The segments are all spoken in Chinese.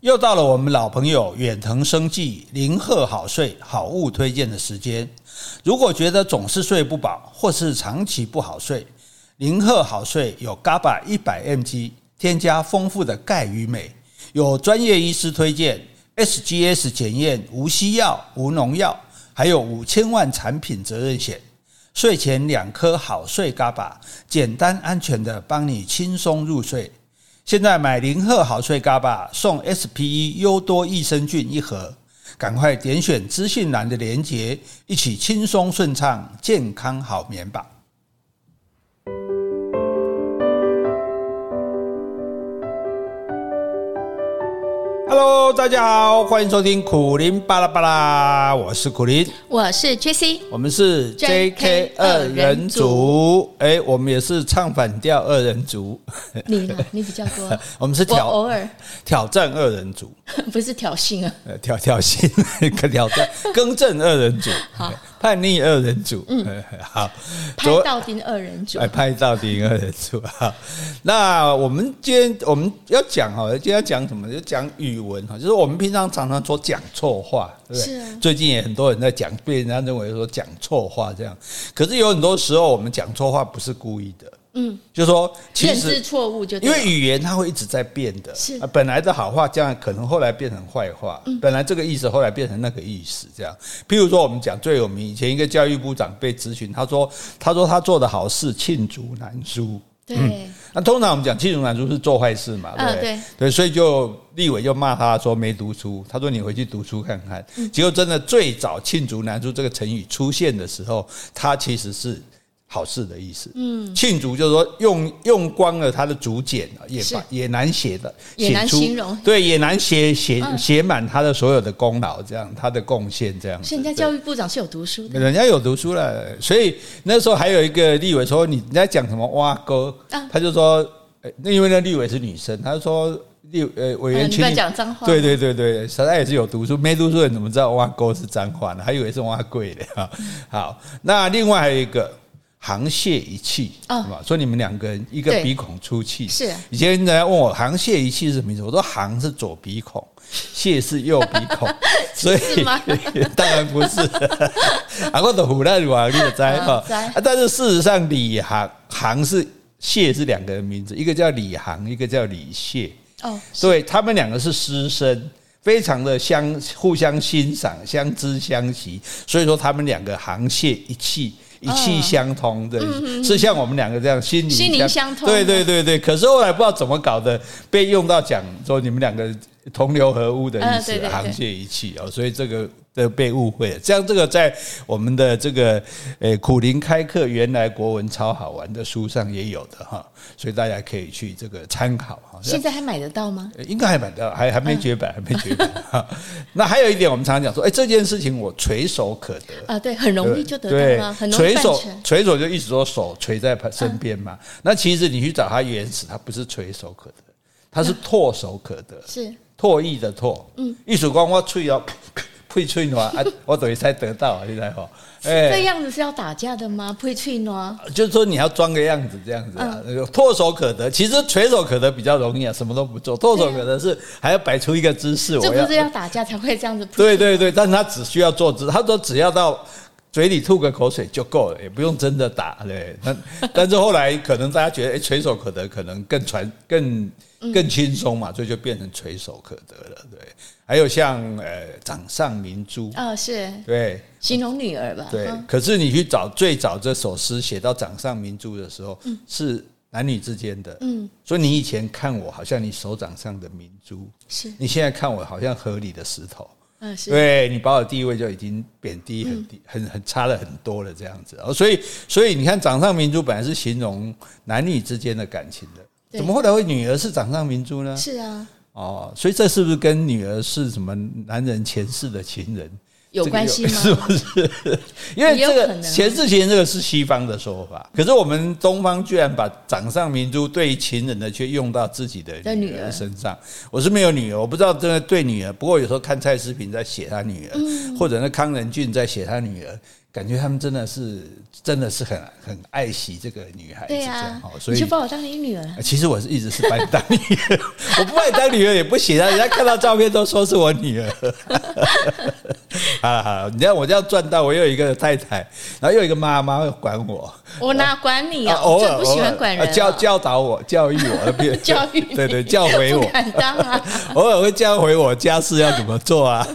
又到了我们老朋友远藤生技零贺好睡好物推荐的时间。如果觉得总是睡不饱，或是长期不好睡，零贺好睡有 GABA 一百 mg，添加丰富的钙与镁，有专业医师推荐，SGS 检验无西药、无农药，还有五千万产品责任险。睡前两颗好睡 GABA，简单安全的帮你轻松入睡。现在买林鹤好睡 GABA 送 SPE 优多益生菌一盒，赶快点选资讯栏的链接，一起轻松顺畅健康好眠吧。Hello，大家好，欢迎收听苦林巴拉巴拉，我是苦林，我是 JC，我们是 JK 二人组，哎，我们也是唱反调二人组，你呢？你比较多，我们是挑偶尔。挑战二人组，不是挑衅啊，挑挑衅，挑战更正二人组，好。叛逆二人组，嗯，好，拍到钉二人组，哎，拍到钉二人组，好。那我们今天我们要讲哈，今天要讲什么？就讲语文哈，就是我们平常常常说讲错话，对不对？啊。最近也很多人在讲，被人家认为说讲错话这样。可是有很多时候，我们讲错话不是故意的。嗯，就说其实错误就因为语言它会一直在变的，是本来的好话，将来可能后来变成坏话，本来这个意思后来变成那个意思，这样。譬如说，我们讲最有名，以前一个教育部长被咨询，他说，他说他做的好事罄竹难书，对。那通常我们讲罄竹难书是做坏事嘛，对不对？对，所以就立委就骂他说没读书，他说你回去读书看看。结果真的最早罄竹难书这个成语出现的时候，它其实是。好事的意思，嗯，罄竹就是说用用光了他的竹简，也把也难写的，也难形容，对，也难写写写满他的所有的功劳，这样他的贡献这样。现在教育部长是有读书的，人家有读书了，所以那时候还有一个立委说，你在讲什么挖沟，他就说，那因为那立委是女生，他就说立呃委员群讲脏话，对对对对，实在也是有读书，没读书人怎么知道挖沟是脏话呢？还以为是挖贵的哈。好，那另外还有一个。沆瀣一气，是吧？说你们两个人一个鼻孔出气，是。以前人家问我沆瀣一气是什么意思，我说沆是左鼻孔，瀣是右鼻孔，所以 当然不是。啊，我的湖南话你也知哈，但是事实上李行行是谢是两个人名字，一个叫李行，一个叫李瀣。哦，对，他们两个是师生，非常的相互相欣赏，相知相惜，所以说他们两个沆瀣一气。一气相通的，是像我们两个这样心灵心灵相通。对对对对，可是后来不知道怎么搞的，被用到讲说你们两个同流合污的意思，沆瀣一气哦，所以这个。都被误会了，这样这个在我们的这个呃苦苓开课原来国文超好玩的书上也有的哈，所以大家可以去这个参考哈。现在还买得到吗？应该还买得到，还还没绝版，还没绝版哈。那还有一点，我们常常讲说，哎，这件事情我垂手可得啊，对，很容易就得到吗？很容易垂手，垂手就一直说手垂在身边嘛。那其实你去找它原始，它不是垂手可得，它是唾手可得，是唾液的唾。嗯，意思光我吹哦。呸吹暖啊，我等于才得到啊，现在哈。这样子是要打架的吗？呸吹暖，就是说你要装个样子这样子啊。唾手可得，其实垂手可得比较容易啊，什么都不做。唾手可得是还要摆出一个姿势，这不是要打架才会这样子。对对对，但是他只需要坐姿，他说只要到嘴里吐个口水就够了，也不用真的打。对，但 但是后来可能大家觉得，哎，垂手可得可能更传更更轻松嘛，所以就变成垂手可得了，对。还有像呃掌上明珠哦，是。对。形容女儿吧？对，可是你去找最早这首诗写到掌上明珠的时候，是男女之间的，嗯，所以你以前看我好像你手掌上的明珠，是。你现在看我好像河里的石头，嗯，是对你把我地位就已经贬低很低，很很差了很多了这样子，所以所以你看掌上明珠本来是形容男女之间的感情的，怎么后来会女儿是掌上明珠呢？是啊。哦，所以这是不是跟女儿是什么男人前世的情人有关系吗？是不是？因为这个前世情人这个是西方的说法，可是我们东方居然把掌上明珠对于情人的却用到自己的女儿身上。我是没有女儿，我不知道这个对女儿。不过有时候看蔡思平在写他女儿，或者那康仁俊在写他女儿，感觉他们真的是真的是很很爱惜这个女孩子，对啊，所以你就把我当你女儿。其实我是一直是把你当女儿，我不把你当女儿也不行啊！人家看到照片都说是我女儿。好好，你看我这样赚到，我又有一个太太，然后又有一个妈妈会管我。我哪管你啊？我最不喜欢管人，教教导我、教育我，教育 对对，教诲我。敢当啊！偶尔会教诲我家事要怎么做啊？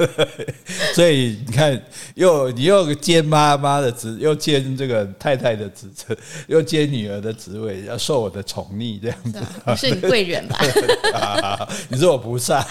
所以你看，又你又兼妈妈的职，又兼这个太太的职责，又兼女儿的职位，要受我的宠溺，这样子。不是你贵人吧？啊，你是我菩萨。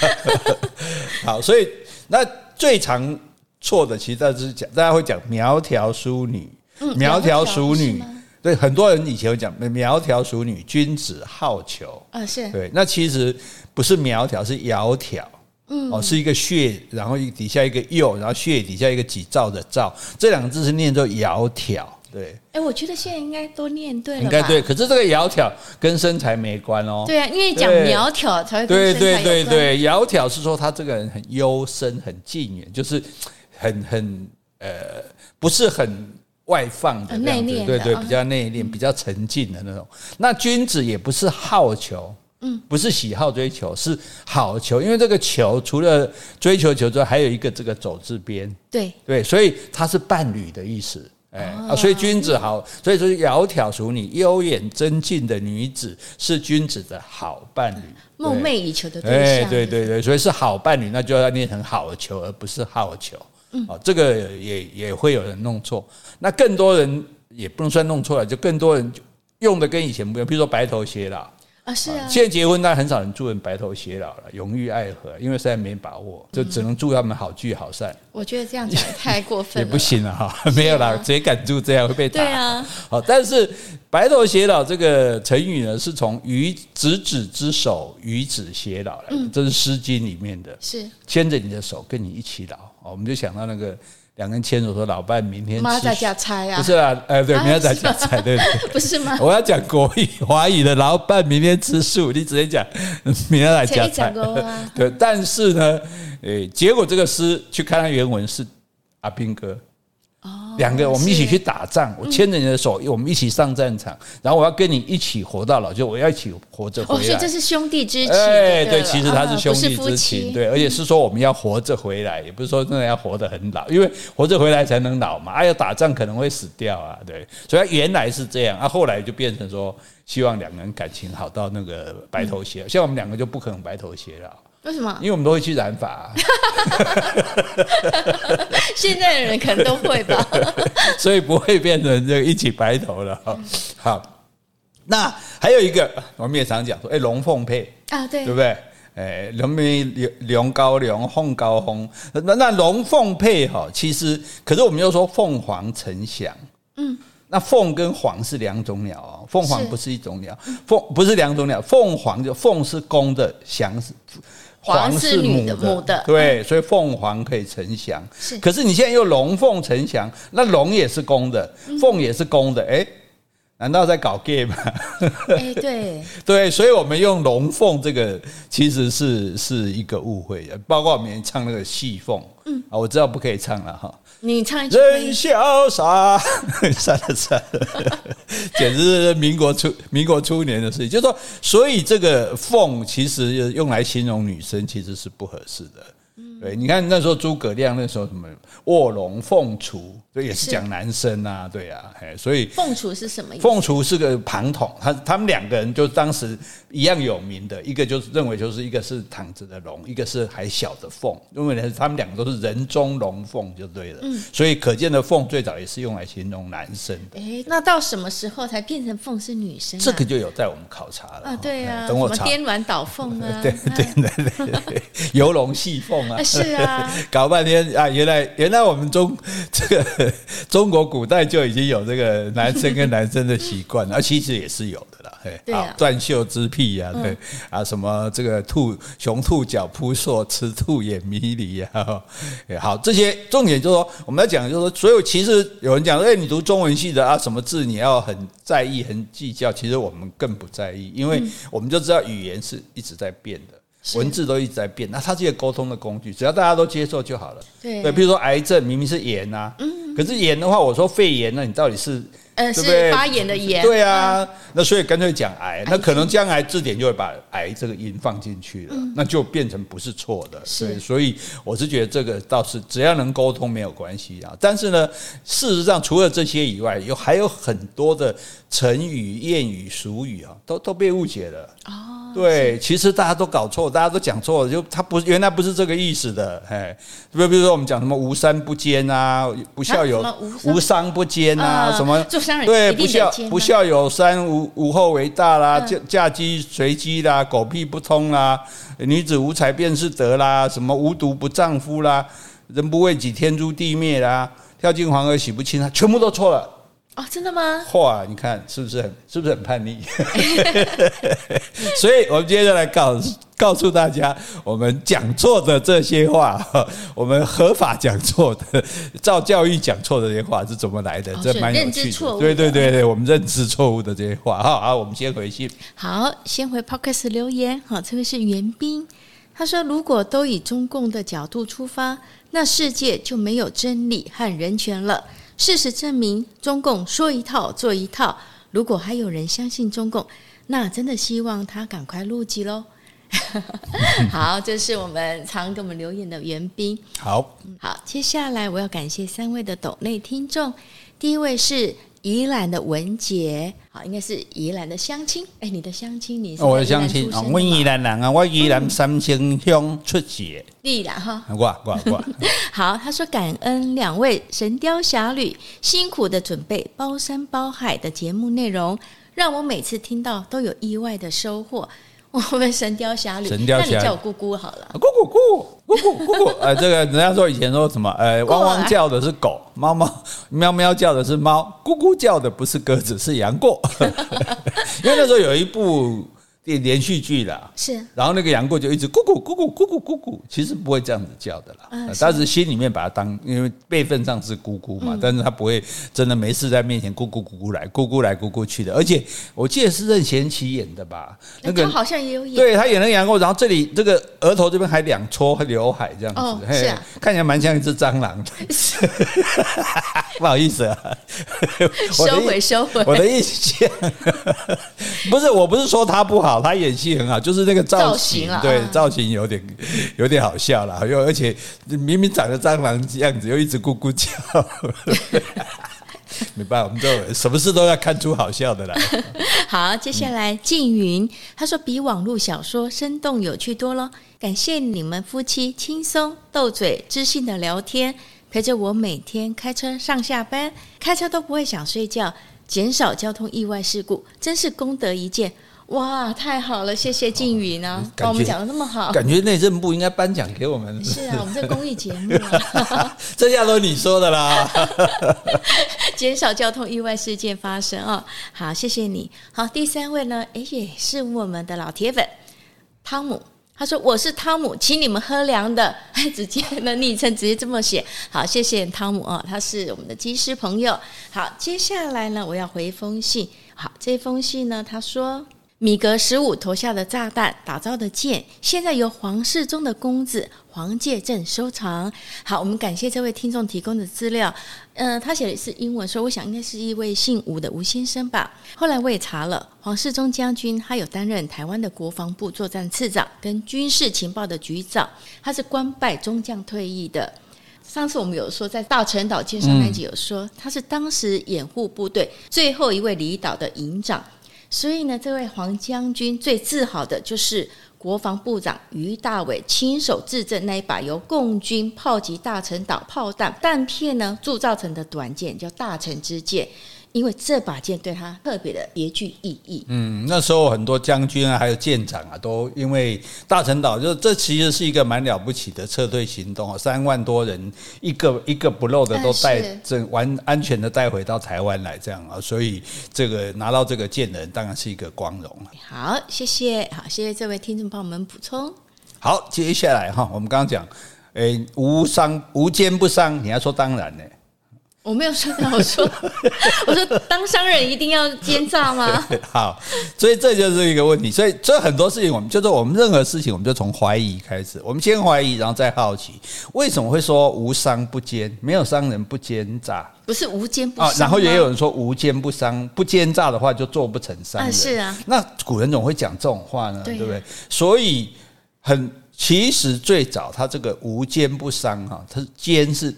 好，所以那最常错的，其实大家是讲，大家会讲苗条淑女，苗条淑女。对，很多人以前会讲苗条淑女，君子好逑。啊，是对。那其实不是苗条，是窈窕。嗯，哦，是一个穴，然后底下一个又，然后穴底下一个己造的造，这两个字是念作窈窕。对。哎，我觉得现在应该都念对了。应该对，可是这个窈窕跟身材没关哦。对啊，因为讲窈窕才会。对对对对，窈窕是说他这个人很幽深、很静远，就是很很呃，不是很。外放的内敛，对对，比较内敛、比较沉静的那种。那君子也不是好逑，嗯，不是喜好追求，是好球。因为这个球除了追求球之外，还有一个这个走字边，对对，所以它是伴侣的意思。哎啊，所以君子好，所以说窈窕淑女、优雅真静的女子是君子的好伴侣，梦寐以求的对象。对对对，所以是好伴侣，那就要念成好球，而不是好逑。哦，这个也也会有人弄错，那更多人也不能算弄错了，就更多人用的跟以前不一样，比如说白头偕老啊，是啊，现在结婚当然很少人祝人白头偕老了，永浴爱河，因为实在没把握，就只能祝他们好聚好散。我觉得这样讲太过分了，也不行了哈，没有啦，谁敢祝这样会被打？对啊，好，但是白头偕老这个成语呢，是从与执子之手，与子偕老来的，这是《诗经》里面的，是。牵着你的手，跟你一起老。我们就想到那个两个人牵手说：“老伴，明天妈在家猜啊？”不是啊，呃，对，明天在家猜，对对，不是吗？我要讲国语华语的，老伴明天吃素，你直接讲明天来家猜。对，但是呢，诶，结果这个诗去看它原文是阿兵哥。两个，我们一起去打仗，我牵着你的手，我们一起上战场，然后我要跟你一起活到老，就我要一起活着回来。哦，所以这是兄弟之情。哎，对，其实他是兄弟之情，对，而且是说我们要活着回来，也不是说真的要活得很老，因为活着回来才能老嘛。哎，呀打仗可能会死掉啊，对，所以原来是这样，啊，后来就变成说希望两个人感情好到那个白头偕老，像我们两个就不可能白头偕老。为什么？因为我们都会去染发、啊。现在的人可能都会吧，所以不会变成这个一起白头了。好，那还有一个，我们也常讲说，哎，龙凤配啊，对，对不对？哎，龙没龙龙高龙，凤高凤。那那龙凤配哈，其实可是我们又说凤凰呈祥。嗯，那凤跟凰是两种鸟哦，凤凰不是一种鸟，凤不是两种鸟，凤凰就凤是公的，祥是。凰是母的，母的。对，所以凤凰可以呈祥。是，可是你现在又龙凤呈祥，那龙也是公的，凤也是公的，哎、欸，难道在搞 gay 吗？哎、欸，对，对，所以我们用龙凤这个其实是是一个误会的，包括我们唱那个戏凤，嗯，啊，我知道不可以唱了哈。你唱一句。人潇洒，算了算了，简直是民国初民国初年的事情。就是说，所以这个“凤”其实用来形容女生，其实是不合适的。对，你看那时候诸葛亮那时候什么卧龙凤雏，这也是讲男生啊，对啊，所以凤雏是什么意思？凤雏是个庞统，他他们两个人就当时一样有名的，一个就是认为就是一个是躺着的龙，一个是还小的凤，因为呢他们两个都是人中龙凤就对了，嗯，所以可见的凤最早也是用来形容男生的。哎，那到什么时候才变成凤是女生？这个就有在我们考察了啊，对啊，等我查。什么颠鸾倒凤啊？对对对对对，游龙戏凤啊。是啊，搞半天啊，原来原来我们中这个 中国古代就已经有这个男生跟男生的习惯，啊其实也是有的啦。对啊，断袖之癖呀，对啊，什么这个兔雄兔脚扑朔，雌兔眼迷离呀。好，这些重点就是说，我们要讲就是说，所有其实有人讲，哎，你读中文系的啊，什么字你要很在意、很计较，其实我们更不在意，因为我们就知道语言是一直在变的。文字都一直在变，那它是一个沟通的工具，只要大家都接受就好了。对，比如说癌症明明是炎啊，可是炎的话，我说肺炎，那你到底是？呃，是发炎的炎。对啊，那所以干脆讲癌，那可能将来字典就会把癌这个音放进去了，那就变成不是错的。对，所以我是觉得这个倒是只要能沟通没有关系啊。但是呢，事实上除了这些以外，有还有很多的成语、谚语、俗语啊，都都被误解了。哦。对，其实大家都搞错，大家都讲错了，就他不原来不是这个意思的，哎，比如比如说我们讲什么无三不奸啊，不孝有无商不奸啊，什么对不孝不孝有三，无无后为大啦，嫁嫁鸡随鸡啦，狗屁不通啦，女子无才便是德啦，什么无毒不丈夫啦，人不为己天诛地灭啦，跳进黄河洗不清啊，全部都错了。哦，真的吗？哇，你看是不是很是不是很叛逆？所以，我们接下来告告诉大家，我们讲错的这些话，我们合法讲错的，照教育讲错的这些话是怎么来的？哦、这蛮有趣的。的对对对对，我们认知错误的这些话。好，好，我们先回信。好，先回 Podcast 留言。好，这位是袁斌，他说：“如果都以中共的角度出发，那世界就没有真理和人权了。”事实证明，中共说一套做一套。如果还有人相信中共，那真的希望他赶快入籍喽。好，这是我们常给我们留言的袁斌。好，好，接下来我要感谢三位的抖内听众。第一位是。宜兰的文杰，好，应该是宜兰的乡亲。哎，你的乡亲，你是？我的乡亲，我宜兰人啊，我宜兰三星乡出世。宜兰哈，我我我。好，他说感恩两位神雕侠侣辛苦的准备包山包海的节目内容，让我每次听到都有意外的收获。我们神雕侠侣，那你叫我姑姑好了。姑姑姑姑姑姑姑，呃，这个人家说以前说什么，呃，汪汪叫的是狗，猫猫喵喵叫的是猫，咕咕叫的不是鸽子是杨过，因为那时候有一部。连连续剧啦，是，然后那个杨过就一直咕咕咕咕咕咕咕咕，其实不会这样子叫的啦，嗯、但是心里面把它当，因为辈分上是姑姑嘛，嗯、但是他不会真的没事在面前咕咕咕咕来，咕咕来咕咕去的，而且我记得是任贤齐演的吧，那个好像也有演，对他演那个杨过，然后这里这个额头这边还两撮刘海这样子，哦、是啊，看起来蛮像一只蟑螂的，不好意思啊，收回收回，我的意思，不是，我不是说他不好。他演戏很好，就是那个造型，造型对造型有点有点好笑了，又而且明明长得蟑螂样子，又一直咕咕叫，没办法，我们就什么事都要看出好笑的来。好，接下来静云他说比网络小说生动有趣多了，感谢你们夫妻轻松斗嘴、知性的聊天，陪着我每天开车上下班，开车都不会想睡觉，减少交通意外事故，真是功德一件。哇，太好了！谢谢静云啊，把、哦、我们讲的那么好，感觉内政部应该颁奖给我们。是啊，我们这公益节目啊，这下都你说的啦，减少交通意外事件发生哦。好，谢谢你。好，第三位呢，哎，也是我们的老铁粉汤姆，他说我是汤姆，请你们喝凉的，直接的昵称直接这么写。好，谢谢汤姆啊、哦，他是我们的机师朋友。好，接下来呢，我要回一封信。好，这封信呢，他说。米格十五投下的炸弹，打造的剑，现在由黄世忠的公子黄介正收藏。好，我们感谢这位听众提供的资料。嗯、呃，他写的是英文，说我想应该是一位姓吴的吴先生吧。后来我也查了，黄世忠将军他有担任台湾的国防部作战次长跟军事情报的局长，他是官拜中将退役的。上次我们有说，在大陈岛介绍那集有说，他是当时掩护部队最后一位离岛的营长。所以呢，这位黄将军最自豪的就是国防部长于大伟亲手制作那一把由共军炮击大陈岛炮弹弹片呢铸造成的短剑，叫大陈之剑。因为这把剑对他特别的别具意义。嗯，那时候很多将军啊，还有舰长啊，都因为大陈岛，就这其实是一个蛮了不起的撤退行动啊，三万多人一个一个不漏的都带这完安全的带回到台湾来，这样啊，所以这个拿到这个剑的人当然是一个光荣。好，谢谢，好，谢谢这位听众帮我们补充。好，接下来哈，我们刚刚讲，诶，无伤无奸不伤，你要说当然呢。我没有说到，我 说我说当商人一定要奸诈吗？好，所以这就是一个问题。所以这很多事情，我们就是我们任何事情，我们就从怀疑开始。我们先怀疑，然后再好奇，为什么会说无商不奸？没有商人不奸诈？不是无奸不商，然后也有人说无奸不商，不奸诈的话就做不成商人。是啊，那古人怎么会讲这种话呢？对不对？所以很其实最早他这个无奸不商哈，他是奸是。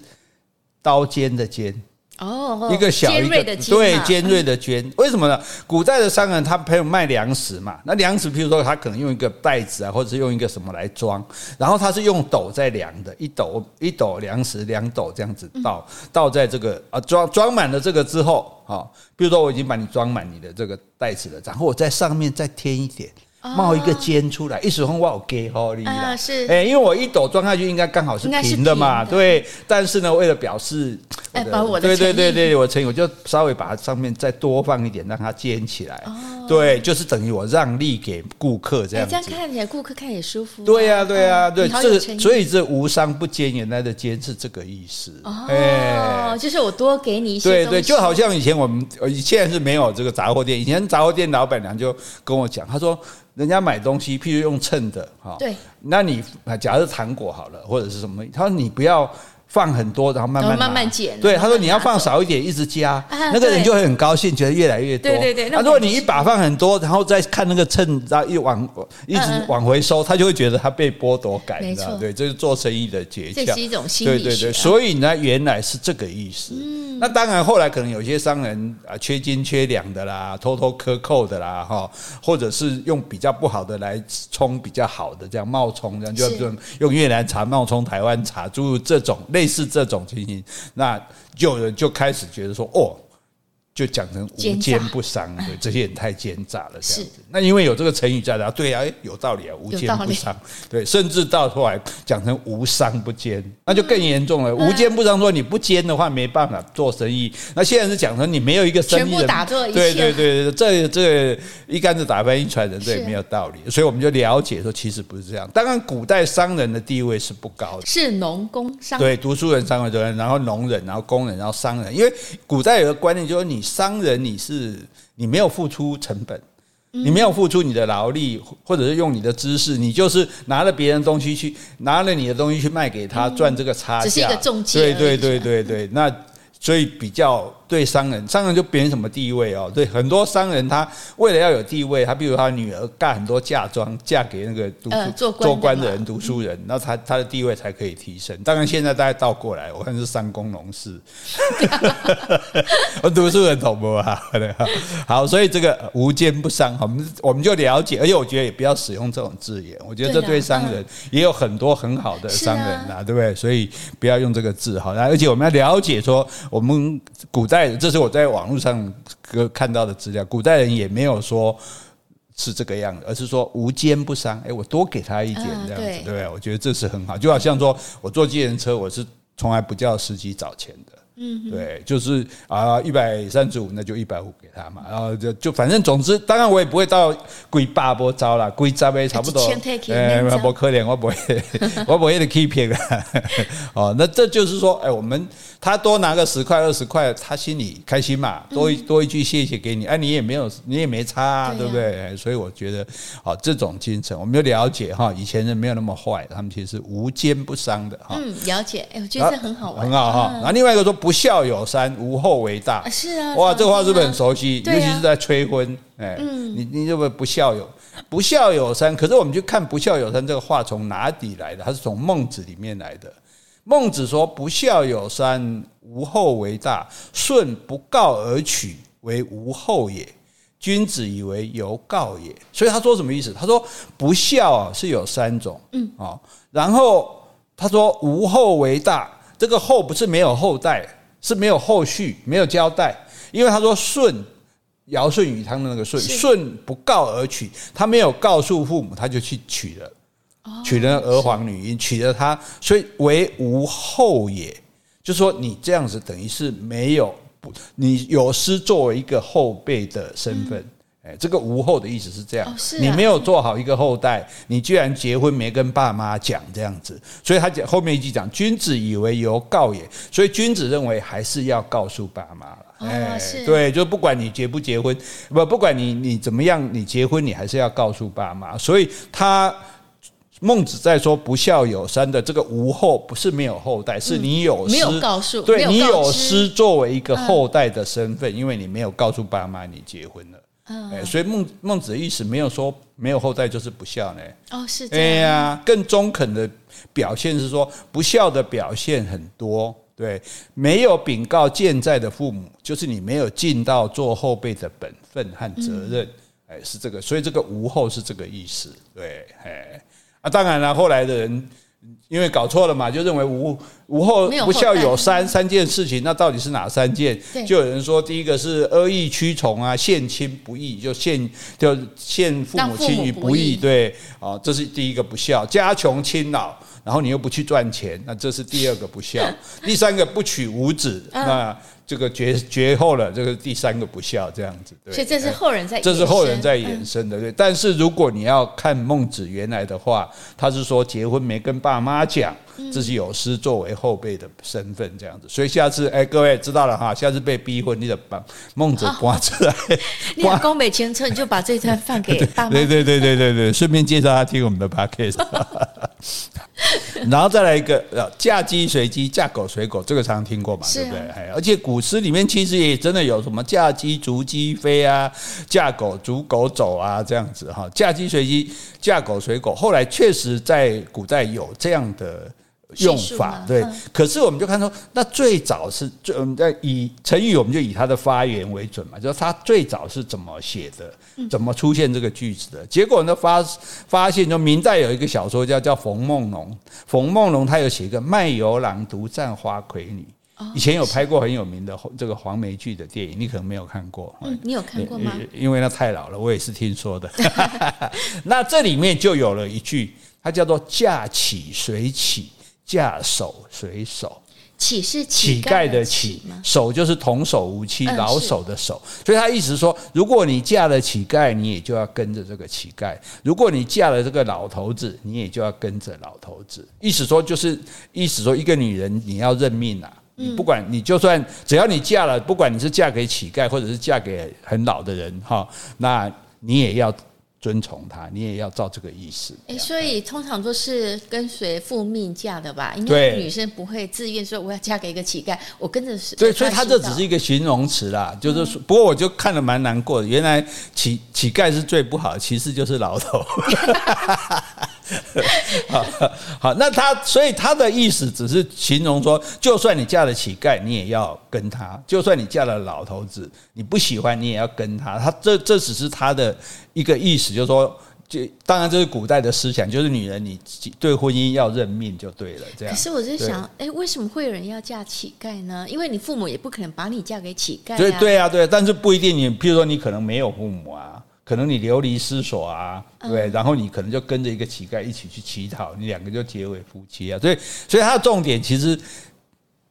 刀尖的尖哦，一个小一个对 尖锐的尖，为什么呢？古代的商人他朋友卖粮食嘛，那粮食譬如说他可能用一个袋子啊，或者是用一个什么来装，然后他是用斗在量的，一斗一斗粮食两斗这样子倒倒在这个啊装装满了这个之后啊，比如说我已经把你装满你的这个袋子了，然后我在上面再添一点。冒一个尖出来，一时风我有给好你啦，是哎，因为我一抖装下去应该刚好是平的嘛，对。但是呢，为了表示，哎，把我的对对对对，我诚意，我就稍微把它上面再多放一点，让它尖起来。对，就是等于我让利给顾客这样子。这样看起来顾客看也舒服。对呀对呀对，这所以这无商不奸，原来的奸是这个意思。哦，就是我多给你一些。对对，就好像以前我们，现在是没有这个杂货店，以前杂货店老板娘就跟我讲，她说。人家买东西，譬如用称的，哈，对，那你假设糖果好了，或者是什么，他说你不要。放很多，然后慢慢慢慢减。对，他说你要放少一点，一直加，那个人就会很高兴，觉得越来越多。对对对。那如果你一把放很多，然后再看那个秤，然后一往一直往回收，他就会觉得他被剥夺感，你知道？对，这是做生意的诀窍。这是一种心理。对对对，所以呢，原来是这个意思。嗯。那当然，后来可能有些商人啊，缺斤缺两的啦，偷偷克扣的啦，哈，或者是用比较不好的来冲比较好的，这样冒充，这样就用用越南茶冒充台湾茶，诸如这种类似这种情形。那有人就开始觉得说，哦。就讲成无奸不商，对，这些人太奸诈了，这样子。那因为有这个成语在的，对啊，有道理啊，无奸不商，对，甚至到后来讲成无商不奸，那就更严重了。无奸不商说你不奸的话没办法做生意，那现在是讲成你没有一个生意人，对对对，这这一竿子打翻一船人，这也没有道理。所以我们就了解说，其实不是这样。当然，古代商人的地位是不高的，是农工商，对，读书人、商人，然后农人，然后工人，然后商人。因为古代有个观念，就是你。商人，你是你没有付出成本，你没有付出你的劳力，或者是用你的知识，你就是拿了别人东西去拿了你的东西去卖给他赚这个差价，只是一个中介。对对对对对，那。所以比较对商人，商人就别人什么地位哦？对，很多商人他为了要有地位，他比如他女儿干很多嫁妆，嫁给那个读做官做官的人、读书人，那他他的地位才可以提升。当然现在大家倒过来，我看是三公农事，我 读书人懂不啊？好，所以这个无奸不商，我们我们就了解，而且我觉得也不要使用这种字眼，我觉得这对商人也有很多很好的商人呐，对不对？所以不要用这个字，好，而且我们要了解说。我们古代，这是我在网络上看到的资料。古代人也没有说是这个样子，而是说无奸不商。哎，我多给他一点这样子，对不对？我觉得这是很好。就好像说我坐计程车，我是从来不叫司机找钱的。嗯，对，就是啊，一百三十五，那就一百五给他嘛，然后就就反正总之，当然我也不会到贵八波招了，贵十倍差不多，哎，不可怜，我不会，我不会的 keep 啊，哦，那这就是说，哎，我们他多拿个十块二十块，他心里开心嘛，多一多一句谢谢给你，哎，你也没有，你也没差啊，对不对？所以我觉得，哦，这种精神，我们就了解哈，以前人没有那么坏，他们其实是无奸不商的哈。嗯，了解，哎，我觉得这很好玩，很好哈。然后另外一个说。不孝有三，无后为大。是啊，哇，这话是不是很熟悉？尤其是在催婚，哎，你你认为不孝有不孝有三，可是我们去看不孝有三这个话从哪里来的？它是从孟子里面来的。孟子说：“不孝有三，无后为大。舜不告而取，为无后也。君子以为犹告也。”所以他说什么意思？他说不孝啊是有三种，嗯啊，然后他说无后为大，这个后不是没有后代。是没有后续，没有交代，因为他说舜，尧舜禹汤的那个舜，舜不告而娶，他没有告诉父母，他就去娶了，娶了娥皇女英，娶了她，所以为无后也，就是说你这样子等于是没有，你有失作为一个后辈的身份。哎，这个无后的意思是这样，哦啊、你没有做好一个后代，你居然结婚没跟爸妈讲这样子，所以他讲后面一句讲，君子以为犹告也，所以君子认为还是要告诉爸妈了。哎，对，就不管你结不结婚，不不管你你怎么样，你结婚你还是要告诉爸妈。所以他孟子在说“不孝有三”的这个无后，不是没有后代，是你有师，没有告诉，对你有失作为一个后代的身份，因为你没有告诉爸妈你结婚了。哎，所以孟孟子的意思没有说没有后代就是不孝呢。哦，是这样。哎呀，更中肯的表现是说，不孝的表现很多。对，没有禀告健在的父母，就是你没有尽到做后辈的本分和责任，哎，是这个，所以这个无后是这个意思。对，哎，啊，当然了，后来的人因为搞错了嘛，就认为无无后不孝有三三件事情，那到底是哪三件？就有人说，第一个是阿意屈从啊，献亲不义，就献就献父母亲于不义，对，啊，这是第一个不孝，家穷亲老。然后你又不去赚钱，那这是第二个不孝。第三个不娶五子，那这个绝绝后了，这个第三个不孝，这样子。对，所以这是后人在，这是后人在衍生的，对。但是如果你要看孟子原来的话，他是说结婚没跟爸妈讲。自己有师作为后辈的身份这样子，所以下次哎，各位知道了哈，下次被逼婚，你得把孟子刮出来。你宫北前车，你就把这段放给 爸妈。对对对对对对，顺便介绍他听我们的 podcast。然后再来一个，嫁鸡随鸡，嫁狗随狗，这个常常听过嘛，对不对？而且古诗里面其实也真的有什么嫁鸡逐鸡飞啊，嫁狗逐狗走啊，这样子哈。嫁鸡随鸡，嫁狗随狗，后来确实在古代有这样的。用法对，可是我们就看出，那最早是最我们在以成语，我们就以它的发源为准嘛，就是它最早是怎么写的，怎么出现这个句子的。结果呢，发发现就明代有一个小说家叫冯梦龙，冯梦龙他有写一个《卖油郎独占花魁女》，以前有拍过很有名的这个黄梅剧的电影，你可能没有看过。嗯，你有看过吗？因为那太老了，我也是听说的。那这里面就有了一句，它叫做“嫁起随乞”。嫁手随手，乞是乞丐的乞，手就是童叟无欺、老手的手。所以他意思是说，如果你嫁了乞丐，你也就要跟着这个乞丐；如果你嫁了这个老头子，你也就要跟着老头子。意思说，就是意思说，一个女人你要认命啊！你不管你就算只要你嫁了，不管你是嫁给乞丐，或者是嫁给很老的人哈，那你也要。遵从他，你也要照这个意思。哎，所以通常都是跟随父命嫁的吧？因为女生不会自愿说我要嫁给一个乞丐，我跟着是。对，所以他这只是一个形容词啦，就是说。不过我就看了蛮难过的，原来乞乞丐是最不好的，其次就是老头。好 好，那他所以他的意思只是形容说，就算你嫁了乞丐，你也要跟他；就算你嫁了老头子，你不喜欢，你也要跟他。他这这只是他的一个意思，就是说，就当然这是古代的思想，就是女人你对婚姻要认命就对了。这样。可是我在想，哎，为什么会有人要嫁乞丐呢？因为你父母也不可能把你嫁给乞丐。对对啊，对，但是不一定。你譬如说，你可能没有父母啊。可能你流离失所啊，对，然后你可能就跟着一个乞丐一起去乞讨，你两个就结为夫妻啊。所以，所以他的重点其实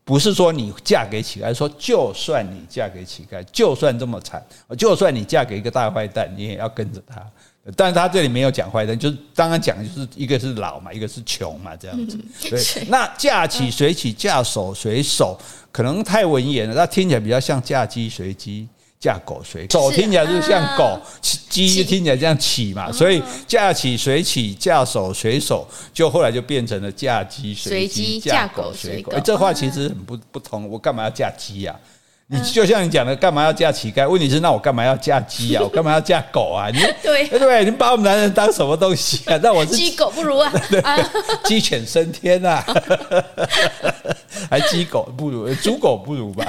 不是说你嫁给乞丐，说就算你嫁给乞丐，就算这么惨，就算你嫁给一个大坏蛋，你也要跟着他。但是他这里没有讲坏蛋，就是刚刚讲的就是一个是老嘛，一个是穷嘛，这样子。对，那嫁娶随娶，嫁守随守，可能太文言了，那听起来比较像嫁鸡随鸡。嫁狗随狗，听起来就像狗；鸡就听起来像起嘛，所以嫁起随起，嫁手随手，就后来就变成了嫁鸡随鸡，嫁狗随狗。哎，这话其实很不不同。我干嘛要嫁鸡呀？你就像你讲的，干嘛要嫁乞丐？问题是，那我干嘛要嫁鸡啊？我干嘛要嫁狗啊？你对对对，你把我们男人当什么东西啊？那我是 鸡狗不如啊，鸡犬升天呐啊，还鸡狗不如，猪狗不如吧？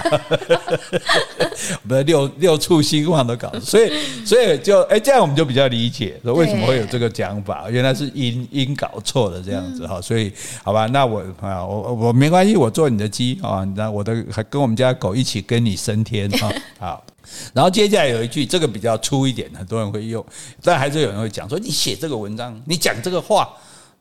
我们的六六畜兴旺都搞，所以所以就哎，这样我们就比较理解说为什么会有这个讲法，原来是因因搞错了这样子哈。所以好吧，那我啊，我我没关系，我做你的鸡啊，那我的还跟我们家狗一起跟。你升天哈 好，然后接下来有一句，这个比较粗一点，很多人会用，但还是有人会讲说，你写这个文章，你讲这个话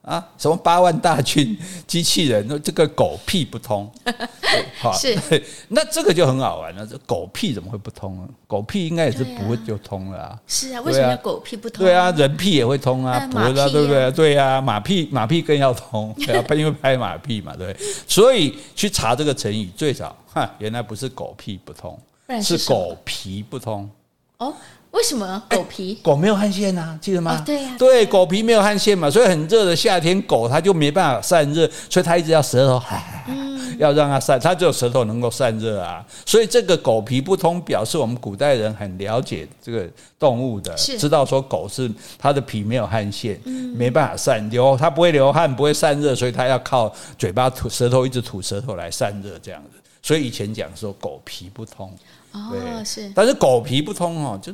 啊，什么八万大军 机器人，那这个狗屁不通。好，是，那这个就很好玩了。这狗屁怎么会不通呢？狗屁应该也是不会就通了啊。是啊，为什么要狗屁不通？对啊，人屁也会通啊，不会啊，对不对？对啊，马屁马屁更要通，对啊，因为拍马屁嘛，对。所以去查这个成语，最早哈，原来不是狗屁不通，是狗皮不通。哦。为什么狗皮？狗没有汗腺呐，记得吗？对呀，对，狗皮没有汗腺嘛，所以很热的夏天，狗它就没办法散热，所以它一直要舌头，要让它散，它只有舌头能够散热啊。所以这个狗皮不通，表示我们古代人很了解这个动物的，知道说狗是它的皮没有汗腺，没办法散流，它不会流汗，不会散热，所以它要靠嘴巴吐舌头，一直吐舌头来散热这样子。所以以前讲说狗皮不通，哦，是，但是狗皮不通哦，就。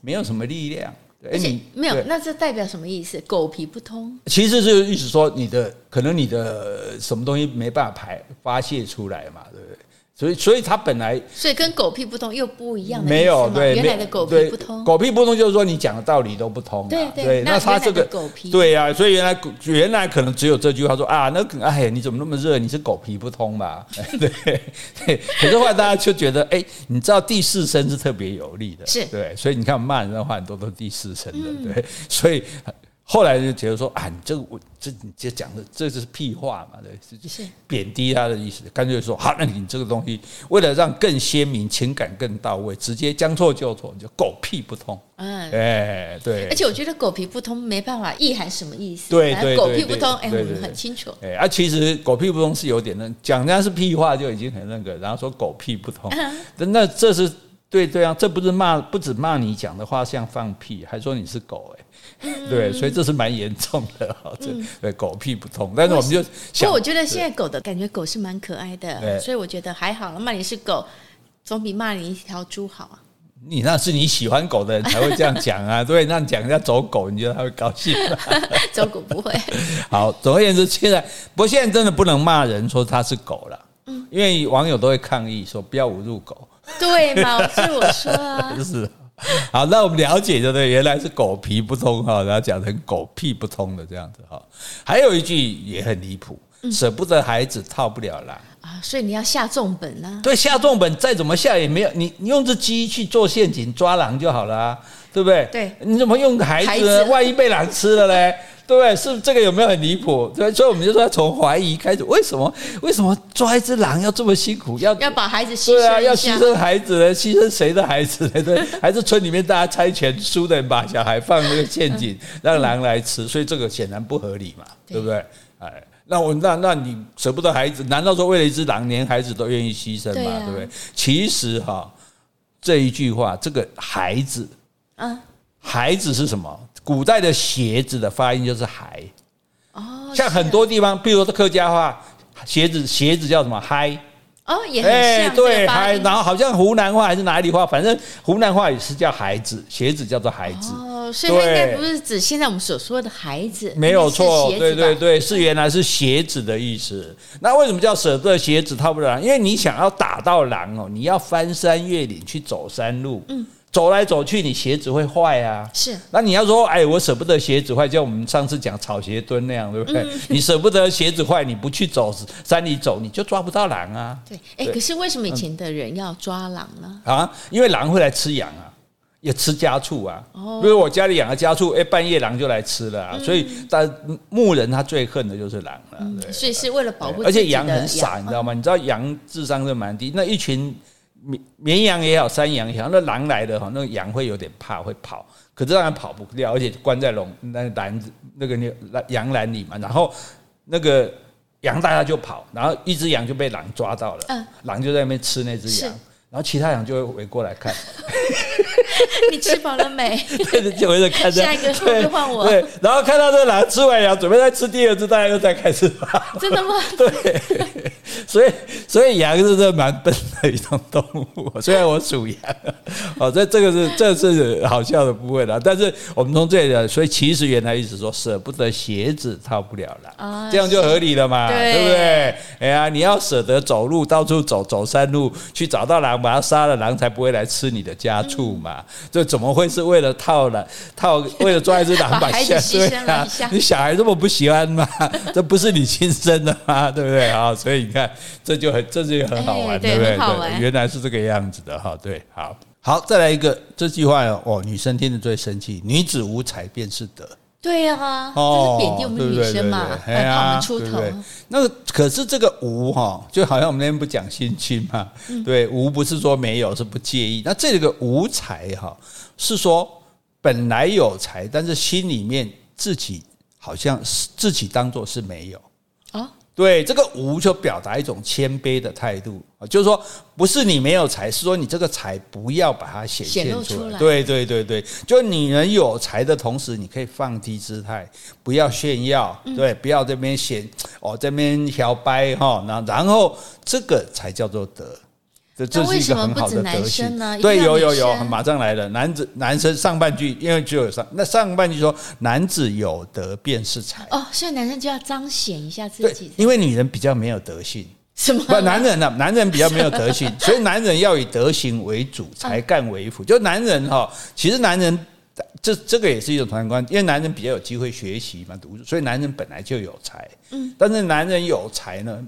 没有什么力量，而且没有，那这代表什么意思？狗皮不通，其实就是意思说你的可能你的什么东西没办法排发泄出来嘛，对不对？所以，所以它本来，所以跟狗屁不通又不一样的。没有，对，原来的狗屁不通，狗屁不通就是说你讲的道理都不通。对对，那他这个狗屁，对呀，所以原来原来可能只有这句话说啊，那个哎呀，你怎么那么热？你是狗皮不通吧？对对。可是后来大家就觉得，哎，你知道第四声是特别有力的，是对，所以你看骂人的话很多都是第四声的，对，所以。后来就觉得说啊，你这个我这你这讲的这就是屁话嘛，对，是贬低他的意思。干脆说好，那你这个东西为了让更鲜明、情感更到位，直接将错就错，你就狗屁不通。嗯，哎，对。而且我觉得狗屁不通没办法意涵什么意思。对对，狗屁不通，哎，我们很清楚。哎，啊，其实狗屁不通是有点那讲人家是屁话就已经很那个，然后说狗屁不通，那这是对对啊，这不是骂，不止骂你讲的话像放屁，还说你是狗哎。对，所以这是蛮严重的哈，这对狗屁不通。但是我们就想，不过我觉得现在狗的感觉狗是蛮可爱的，所以我觉得还好了。骂你是狗，总比骂你一条猪好啊。你那是你喜欢狗的人才会这样讲啊，对，那讲人家走狗，你觉得他会高兴吗？走狗不会。好，总而言之，现在不过现在真的不能骂人说他是狗了，嗯，因为网友都会抗议说不要侮辱狗。对嘛？所以我说啊，就是。好，那我们了解就对，原来是狗皮不通哈，然后讲成狗屁不通的这样子哈。还有一句也很离谱，舍不得孩子套不了狼啊，所以你要下重本呢？对，下重本再怎么下也没有，你你用只鸡去做陷阱抓狼就好了，对不对？对，你怎么用孩子呢？万一被狼吃了嘞？对，是这个有没有很离谱？所以，所以我们就说从怀疑开始，为什么为什么抓一只狼要这么辛苦？要要把孩子牺牲？对啊，要牺牲孩子呢？牺牲谁的孩子呢？对，还是村里面大家猜拳输的人把小孩放那个陷阱，让狼来吃？所以这个显然不合理嘛，对不对？哎，那我那那你舍不得孩子？难道说为了一只狼，连孩子都愿意牺牲吗？对不对？其实哈，这一句话，这个孩子，嗯，孩子是什么？古代的鞋子的发音就是“孩”，哦，像很多地方，比如说客家话，鞋子鞋子叫什么“嗨”，哦，也很像对，嗨，然后好像湖南话还是哪里话，反正湖南话也是叫孩子，鞋子叫做孩子，哦，所以它应该不是指现在我们所说的孩子，没有错，对对对，是原来是鞋子的意思。那为什么叫舍不得鞋子套不了狼？因为你想要打到狼哦，你要翻山越岭去走山路，嗯。走来走去，你鞋子会坏啊。是，那你要说，哎，我舍不得鞋子坏，就像我们上次讲草鞋蹲那样，对不对？嗯、你舍不得鞋子坏，你不去走山里走，你就抓不到狼啊。对，哎，可是为什么以前的人要抓狼呢？啊，因为狼会来吃羊啊，也吃家畜啊。哦，比如我家里养了家畜，哎，半夜狼就来吃了啊。嗯、所以，但牧人他最恨的就是狼了。所以是为了保护。而且羊很傻，你知道吗？你知道羊智商是蛮低，那一群。绵绵羊也好，山羊也好，那狼来了哈，那个羊会有点怕，会跑，可是当然跑不掉，而且关在笼那篮子那个那羊栏里嘛，然后那个羊大家就跑，然后一只羊就被狼抓到了，嗯，狼就在那边吃那只羊，然后其他羊就会围过来看。你吃饱了没？对，就会在看着。下一个就换我。对，然后看到这狼吃完羊，准备再吃第二只，大家又再开始跑。真的吗？对，所以所以羊是真的蛮笨的一种动物。虽然我属羊，哦，这这个是这是好笑的部分了。但是我们从这里，所以其实原来意思说舍不得鞋子套不了狼，这样就合理了嘛，对不对？哎呀，你要舍得走路到处走走山路去找到狼，把它杀了，狼才不会来吃你的家畜嘛。这怎么会是为了套了套，为了抓一只狼把孩子牺牲了一下？你小孩这么不喜欢吗？这不是你亲生的吗？对不对啊？所以你看，这就很这就很好玩，对不对？原来是这个样子的哈。对，好，好，再来一个这句话哦，女生听得最生气，女子无才便是德。对呀、啊，哦、这是贬低我们女生嘛，对对对对怕我们出头。那个可是这个无哈，就好像我们那天不讲心经嘛，嗯、对，无不是说没有，是不介意。那这个无才哈，是说本来有才，但是心里面自己好像自己当做是没有。对，这个无就表达一种谦卑的态度啊，就是说不是你没有才，是说你这个才不要把它显现出来。对对对对，就女人有才的同时，你可以放低姿态，不要炫耀，对，不要这边显哦这边摇摆哈，然然后这个才叫做德。这是一个很好的德性呢？对，有有有，马上来了。男子男生上半句，因为只有上那上半句说男子有德便是才哦，所以男生就要彰显一下自己。因为女人比较没有德性，什么？不，男人呢？男人比较没有德性，所以男人要以德行为主，才干为辅。就男人哈，其实男人这这个也是一种团观，因为男人比较有机会学习嘛，读书，所以男人本来就有才。嗯，但是男人有才呢？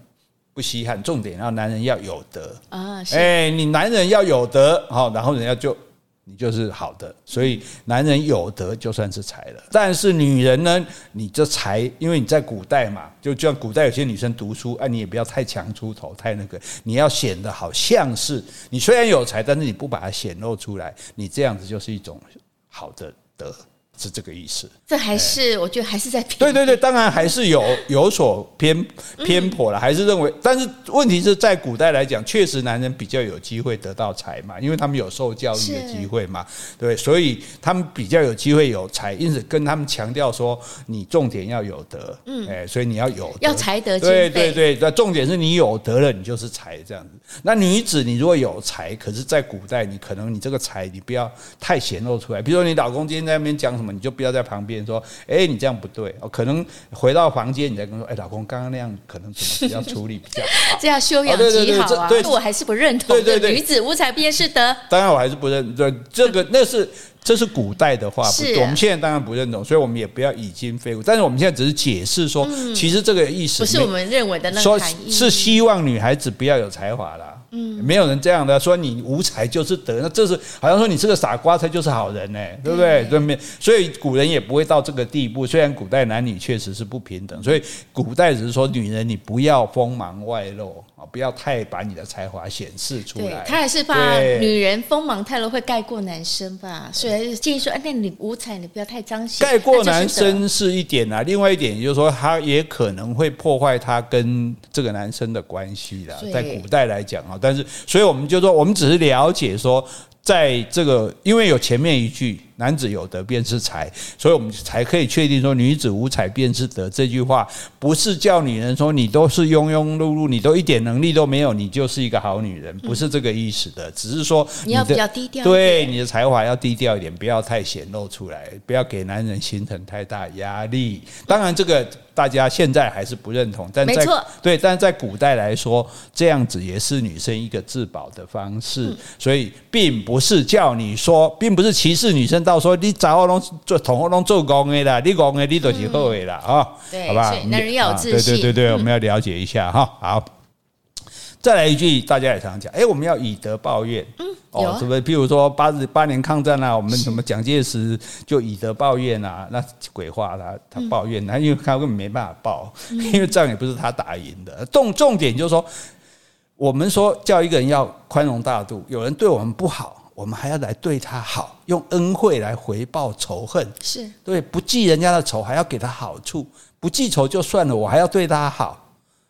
不稀罕，重点要男人要有德啊！哎，你男人要有德，好，然后人家就你就是好的，所以男人有德就算是才了。但是女人呢，你这才，因为你在古代嘛，就就像古代有些女生读书，哎，你也不要太强出头，太那个，你要显得好像是你虽然有才，但是你不把它显露出来，你这样子就是一种好的德。是这个意思，这还是我觉得还是在偏对对对，当然还是有 有所偏偏颇了，还是认为，但是问题是在古代来讲，确实男人比较有机会得到财嘛，因为他们有受教育的机会嘛，对，所以他们比较有机会有财，因此跟他们强调说，你重点要有德，嗯，哎，所以你要有德要才德，对对对，那重点是你有德了，你就是才这样子。那女子你如果有才，可是在古代你可能你这个才你不要太显露出来，比如说你老公今天在那边讲什么。你就不要在旁边说，哎，你这样不对哦。可能回到房间，你再跟说，哎，老公，刚刚那样可能怎么比较处理比较好？这样修养极好啊！对，我还是不认同。对对对，女子无才便是德。当然，我还是不认。对，这个那是。这是古代的话，不，我们现在当然不认同，所以我们也不要以今非古。但是我们现在只是解释说，其实这个意思不是我们认为的那个含义，是希望女孩子不要有才华啦。嗯，没有人这样的说，你无才就是德，那这是好像说你是个傻瓜才就是好人呢，对不对？对面，所以古人也不会到这个地步。虽然古代男女确实是不平等，所以古代只是说女人你不要锋芒外露。不要太把你的才华显示出来。他还是怕女人锋芒太露会盖过男生吧，所以建议说，哎，那你五彩，你不要太彰显。盖过男生是一点啊，另外一点就是说，他也可能会破坏他跟这个男生的关系的。在古代来讲啊，但是，所以我们就说，我们只是了解说。在这个，因为有前面一句“男子有德便是才”，所以我们才可以确定说“女子无才便是德”这句话不是叫女人说你都是庸庸碌碌，你都一点能力都没有，你就是一个好女人，不是这个意思的，只是说你要比较低调，对你的才华要低调一点，不要太显露出来，不要给男人形成太大压力。当然这个。大家现在还是不认同，但在对，但是在古代来说，这样子也是女生一个自保的方式，所以并不是叫你说，并不是歧视女生，到说你找我拢做同我拢做工的啦，你工的你都是好的啦啊，好吧？男人要有自信，对对对对，我们要了解一下哈，好。再来一句，大家也常常讲，哎，我们要以德报怨。嗯，哦，是不是？譬如说八十八年抗战啊，我们什么蒋介石就以德报怨啊，那鬼话他他抱怨，他因为他根本没办法报，因为仗也不是他打赢的。重重点就是说，我们说叫一个人要宽容大度，有人对我们不好，我们还要来对他好，用恩惠来回报仇恨。是对，不记人家的仇，还要给他好处，不记仇就算了，我还要对他好，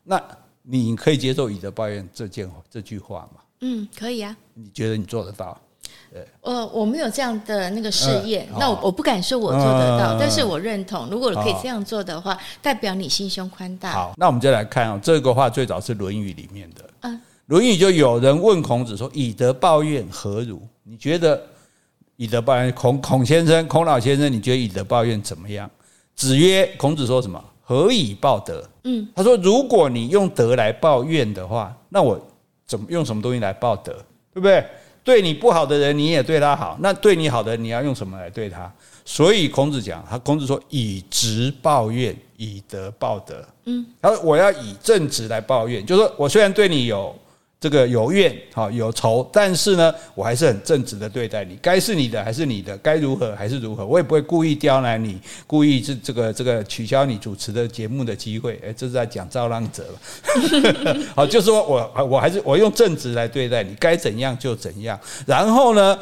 那。你可以接受以德报怨这件这句话吗？嗯，可以啊。你觉得你做得到？呃，我没有这样的那个事业，那我我不敢说我做得到，但是我认同，如果可以这样做的话，代表你心胸宽大。好，那我们就来看哦，这个话最早是《论语》里面的。嗯，《论语》就有人问孔子说：“以德报怨何如？”你觉得以德报怨，孔孔先生、孔老先生，你觉得以德报怨怎么样？子曰：“孔子说什么？”何以报德？嗯，他说：“如果你用德来报怨的话，那我怎么用什么东西来报德？对不对？对你不好的人，你也对他好。那对你好的人，你要用什么来对他？所以孔子讲，他孔子说：“以直报怨，以德报德。”嗯，他说：“我要以正直来报怨，就是说我虽然对你有。”这个有怨好有仇，但是呢，我还是很正直的对待你，该是你的还是你的，该如何还是如何，我也不会故意刁难你，故意这这个这个取消你主持的节目的机会。诶，这是在讲造浪者了。好，就是说我我还是我用正直来对待你，该怎样就怎样。然后呢，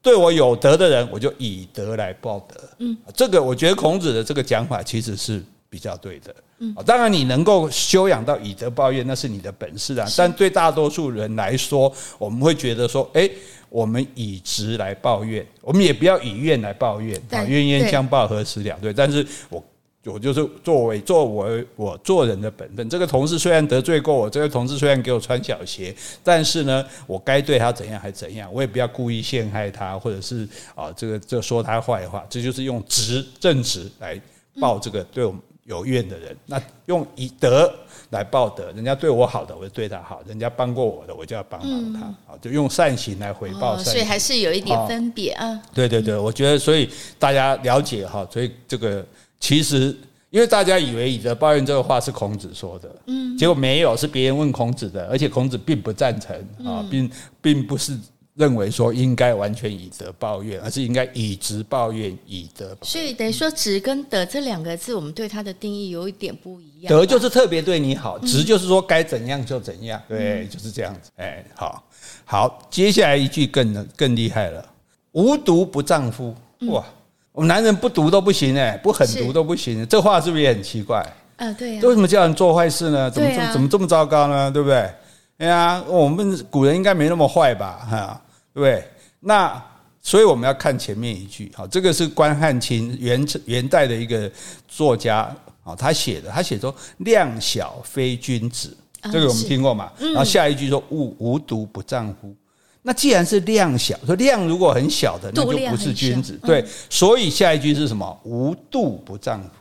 对我有德的人，我就以德来报德。嗯，这个我觉得孔子的这个讲法其实是比较对的。嗯，当然你能够修养到以德报怨，那是你的本事啊。但对大多数人来说，我们会觉得说，诶，我们以直来抱怨，我们也不要以怨来抱怨啊。冤冤相报何时了？对，但是我我就是作为作为我做人的本分。这个同事虽然得罪过我，这个同事虽然给我穿小鞋，但是呢，我该对他怎样还怎样，我也不要故意陷害他，或者是啊，这个这说他坏话，这就是用直正直来报这个对我们。有怨的人，那用以德来报德。人家对我好的，我就对他好；人家帮过我的，我就要帮帮他。啊，就用善行来回报善行。所以还是有一点分别啊。对对对，我觉得，所以大家了解哈。所以这个其实，因为大家以为以德报怨这个话是孔子说的，嗯，结果没有，是别人问孔子的，而且孔子并不赞成啊，并并不是。认为说应该完全以德报怨，而是应该以直报怨，以德。所以等于说“直”跟“德”这两个字，我们对它的定义有一点不一样。德就是特别对你好，直就是说该怎样就怎样，对，就是这样子。哎，好，好，接下来一句更更厉害了：“无毒不丈夫。”哇，我们男人不毒都不行哎，不狠毒都不行，这话是不是也很奇怪？啊，对呀。为什么叫人做坏事呢？怎么怎么怎么这么糟糕呢？对不对？哎呀，我们古人应该没那么坏吧？哈。对，对那所以我们要看前面一句，好，这个是关汉卿元元代的一个作家，啊，他写的，他写说“量小非君子”，这个我们听过嘛？然后下一句说“无无毒不丈夫”，那既然是量小，说量如果很小的，那就不是君子。对，所以下一句是什么？“无度不丈夫”。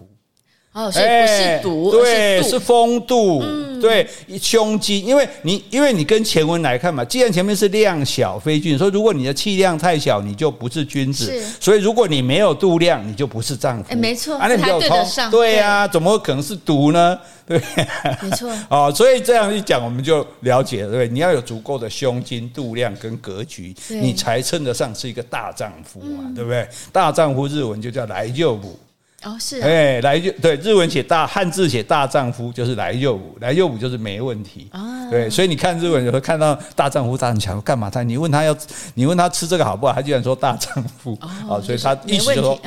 哦，所以不是毒，对，是风度，对，胸襟。因为你，因为你跟前文来看嘛，既然前面是量小非君子，说如果你的气量太小，你就不是君子。所以如果你没有度量，你就不是丈夫。哎，没错，啊，那比较通。对呀，怎么可能是毒呢？对，没错。哦，所以这样一讲，我们就了解了。对，你要有足够的胸襟、度量跟格局，你才称得上是一个大丈夫嘛，对不对？大丈夫日文就叫来就武。哦，是哎，来就对，日文写大汉字写大丈夫就是来右武，来右武就是没问题啊。对，所以你看日文有时候看到大丈夫大丈夫干嘛？他你问他要你问他吃这个好不好？他居然说大丈夫啊，所以他意思就是说。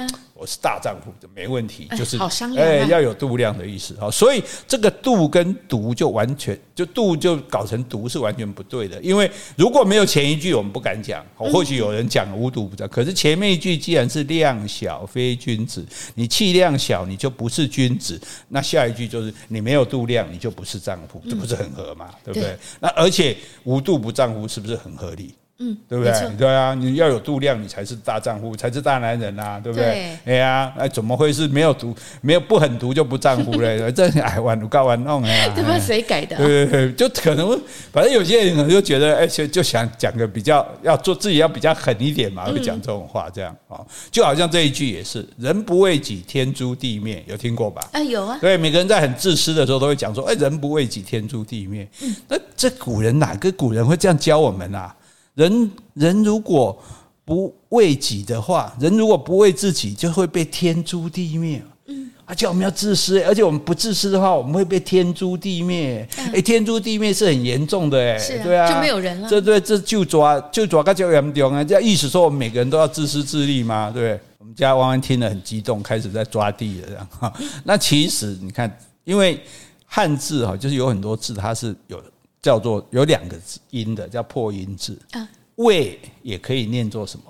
我是大丈夫，就没问题，就是哎，要有度量的意思啊。所以这个度跟毒就完全就度就搞成毒是完全不对的。因为如果没有前一句，我们不敢讲。或许有人讲无毒不丈，可是前面一句既然是量小非君子，你气量小你就不是君子。那下一句就是你没有度量，你就不是丈夫，这不是很合嘛？对不对？那而且无度不丈夫是不是很合理？嗯，对不对？对啊，你要有度量，你才是大丈夫，才是大男人啊，对不对？哎呀，那怎么会是没有毒、没有不狠毒就不丈夫嘞？这哎，玩搞玩弄啊！这不谁改的？对对对，就可能，反正有些人可能就觉得，哎，就就想讲个比较，要做自己要比较狠一点嘛，会讲这种话，这样啊，就好像这一句也是“人不为己，天诛地灭”，有听过吧？啊，有啊。对，每个人在很自私的时候都会讲说：“哎，人不为己，天诛地灭。”那这古人哪个古人会这样教我们啊？人人如果不为己的话，人如果不为自己，就会被天诛地灭。嗯，而且我们要自私，而且我们不自私的话，我们会被天诛地灭。哎，天诛地灭是很严重的，哎，对啊，就没有人了。这对这就抓就抓个叫严重啊！这意思说我们每个人都要自私自利吗？对，我们家汪汪听了很激动，开始在抓地了。这样，那其实你看，因为汉字哈，就是有很多字，它是有。叫做有两个字音的，叫破音字。啊，为也可以念作什么？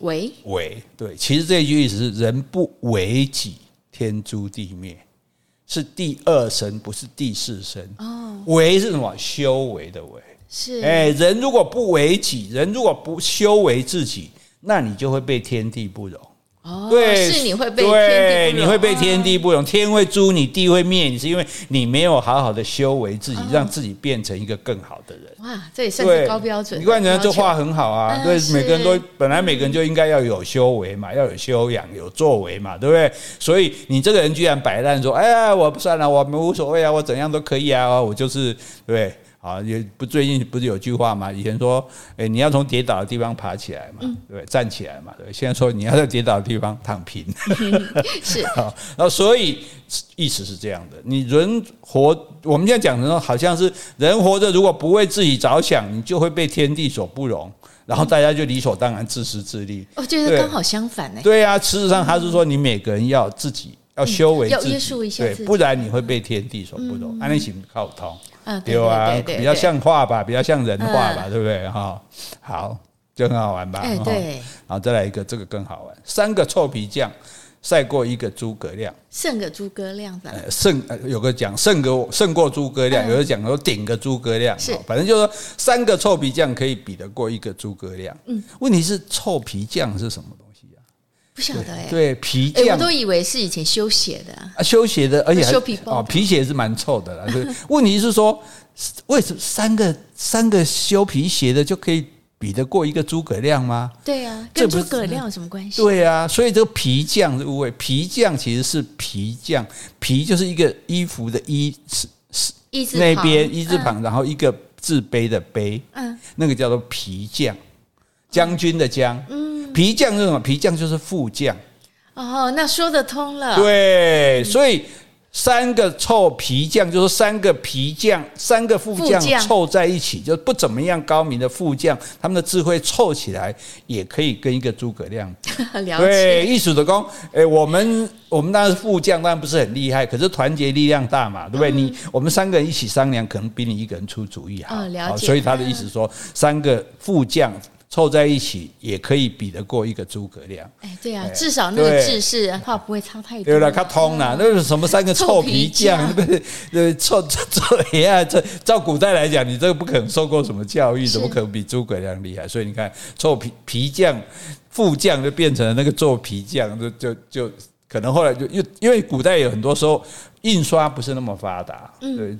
为为对，其实这句意思是人不为己，天诛地灭，是第二声，不是第四声。哦，为是什么？修为的为。是。哎，人如果不为己，人如果不修为自己，那你就会被天地不容。哦，对，是你会被天地不容，你会被天地不容，天会诛你，地会灭你，是因为你没有好好的修为自己，让自己变成一个更好的人。哇，这也算是高标准。你看人家这话很好啊，对，每个人都本来每个人就应该要有修为嘛，要有修养，有作为嘛，对不对？所以你这个人居然摆烂说，哎呀，我不算了，我们无所谓啊，我怎样都可以啊，我就是对。啊，也不最近不是有句话嘛？以前说，哎，你要从跌倒的地方爬起来嘛，嗯、对，站起来嘛，对。现在说你要在跌倒的地方躺平，是啊。然后所以意思是这样的，你人活，我们现在讲的好像是人活着，如果不为自己着想，你就会被天地所不容，然后大家就理所当然自私自利。我觉得刚好相反呢。对啊，事实上他是说，你每个人要自己要修为，要约束一下自己，对，不然你会被天地所不容。安利行靠不通。嗯，对啊，比较像话吧，比较像人话吧，对不对？哈，好，就很好玩吧？哎，对。然后再来一个，这个更好玩。三个臭皮匠赛过一个诸葛亮，胜个诸葛亮的。胜有个讲胜个胜过诸葛亮，有个讲说顶个诸葛亮。是，反正就是说三个臭皮匠可以比得过一个诸葛亮。嗯，问题是臭皮匠是什么东？不晓得哎。对，皮匠，我都以为是以前修鞋的啊，修鞋的，而且修皮包哦，皮鞋是蛮臭的啦。对，问题是说。为什么三个三个修皮鞋的就可以比得过一个诸葛亮吗？对啊，跟诸葛亮有什么关系？对啊，所以这个皮匠是误会，皮匠其实是皮匠，皮就是一个衣服的衣是是那边一字旁，然后一个自卑的卑，嗯，那个叫做皮匠，将军的将，嗯，皮匠是什么？皮匠就是副将。哦，那说得通了。对，所以。三个臭皮匠，就是三个皮匠，三个副将凑在一起，就不怎么样高明的副将，他们的智慧凑起来也可以跟一个诸葛亮。了解。对，艺术的功，诶，我们我们当然是副将，当然不是很厉害，可是团结力量大嘛，对不对？你我们三个人一起商量，可能比你一个人出主意好。哦，了解。所以他的意思说，三个副将。凑在一起也可以比得过一个诸葛亮。哎，对啊，至少那个字是话不会差太多。对了，他通了，那是什么三个臭皮匠？对不 对？呃，臭臭臭！哎这照古代来讲，你这个不可能受过什么教育，怎么可能比诸葛亮厉害？所以你看，臭皮皮匠、副将就变成了那个做皮匠，就就就可能后来就因因为古代有很多时候印刷不是那么发达，对。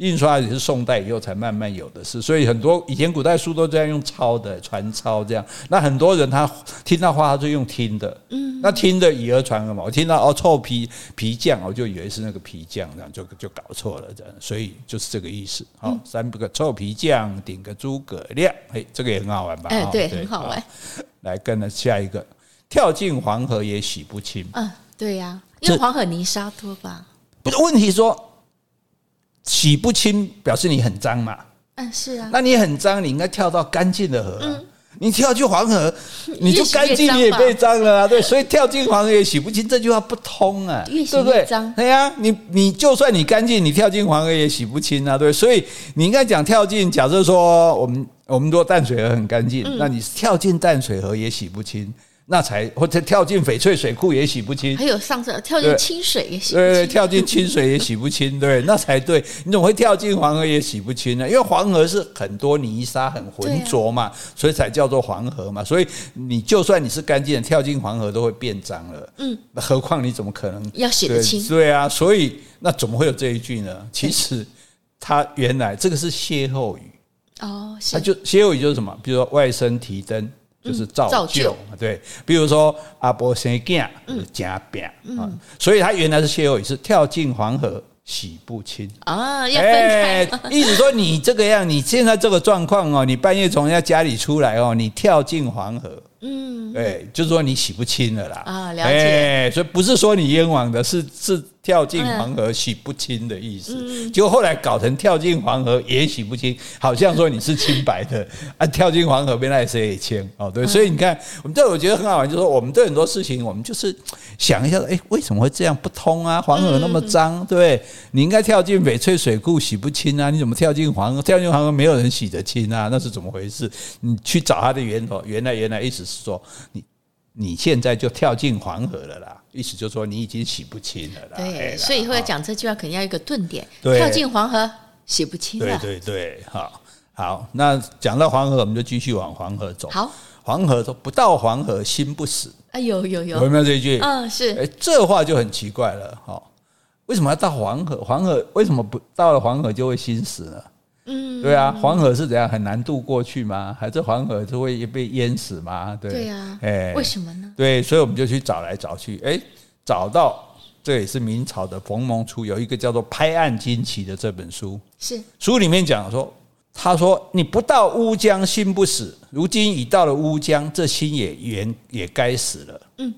印刷也是宋代以后才慢慢有的事，所以很多以前古代书都这样用抄的，传抄这样。那很多人他听到话，他就用听的，嗯，那听的以讹传讹嘛。我听到哦，臭皮皮匠，我就以为是那个皮匠，这样就就搞错了，这样。所以就是这个意思。好，三个臭皮匠顶个诸葛亮，嘿，这个也很好玩吧？哎，对，很好玩。来跟着下一个，跳进黄河也洗不清。嗯，对呀，因为黄河泥沙多吧？不是问题说。洗不清表示你很脏嘛？嗯，是啊。那你很脏，你应该跳到干净的河。嗯，你跳去黄河，你就干净，你也被脏了啊。对，所以跳进黄河也洗不清，这句话不通啊，对不对？对呀，你你就算你干净，你跳进黄河也洗不清啊。对，所以你应该讲跳进。假设说我们我们说淡水河很干净，那你跳进淡水河也洗不清。那才或者跳进翡翠水库也洗不清，还有上次跳进清水也洗不清，对，对，跳进清水也洗不清，对，那才对。你怎么会跳进黄河也洗不清呢？因为黄河是很多泥沙很浑浊嘛，所以才叫做黄河嘛。所以你就算你是干净的，跳进黄河都会变脏了。嗯，何况你怎么可能要洗得清？对啊，所以那怎么会有这一句呢？其实它原来这个是歇后语哦，它就歇后语就是什么？比如说外甥提灯。就是造就，对，比如说阿婆生囝就是加饼啊，所以他原来是歇后语，是跳进黄河洗不清啊，要分开，意思说你这个样，你现在这个状况哦，你半夜从人家家里出来哦，你跳进黄河，嗯，对，就是说你洗不清了啦啊，了解，所以不是说你冤枉的，是是。跳进黄河洗不清的意思，结果后来搞成跳进黄河也洗不清，好像说你是清白的啊。跳进黄河边那谁也清哦，对，所以你看，我们这我觉得很好玩，就是说我们对很多事情，我们就是想一下，哎，为什么会这样不通啊？黄河那么脏，对不对，你应该跳进翡翠水库洗不清啊？你怎么跳进黄河？跳进黄河没有人洗得清啊？那是怎么回事？你去找它的源头，原来原来意思是说你。你现在就跳进黄河了啦，意思就是说你已经洗不清了啦。对，所以以后要讲这句话，肯定要一个顿点。跳进黄河洗不清了。对对对，好，好，那讲到黄河，我们就继续往黄河走。好，黄河说不到黄河心不死。哎，有有有，有没有这一句？嗯，是。哎，这话就很奇怪了哈。为什么要到黄河？黄河为什么不到了黄河就会心死呢？嗯，对啊，黄河是怎样很难渡过去吗？还是黄河就会被淹死吗？对，对啊，哎，为什么呢？对，所以我们就去找来找去，哎，找到这也是明朝的冯蒙初有一个叫做《拍案惊奇》的这本书，是书里面讲说，他说你不到乌江心不死，如今已到了乌江，这心也原也该死了。嗯，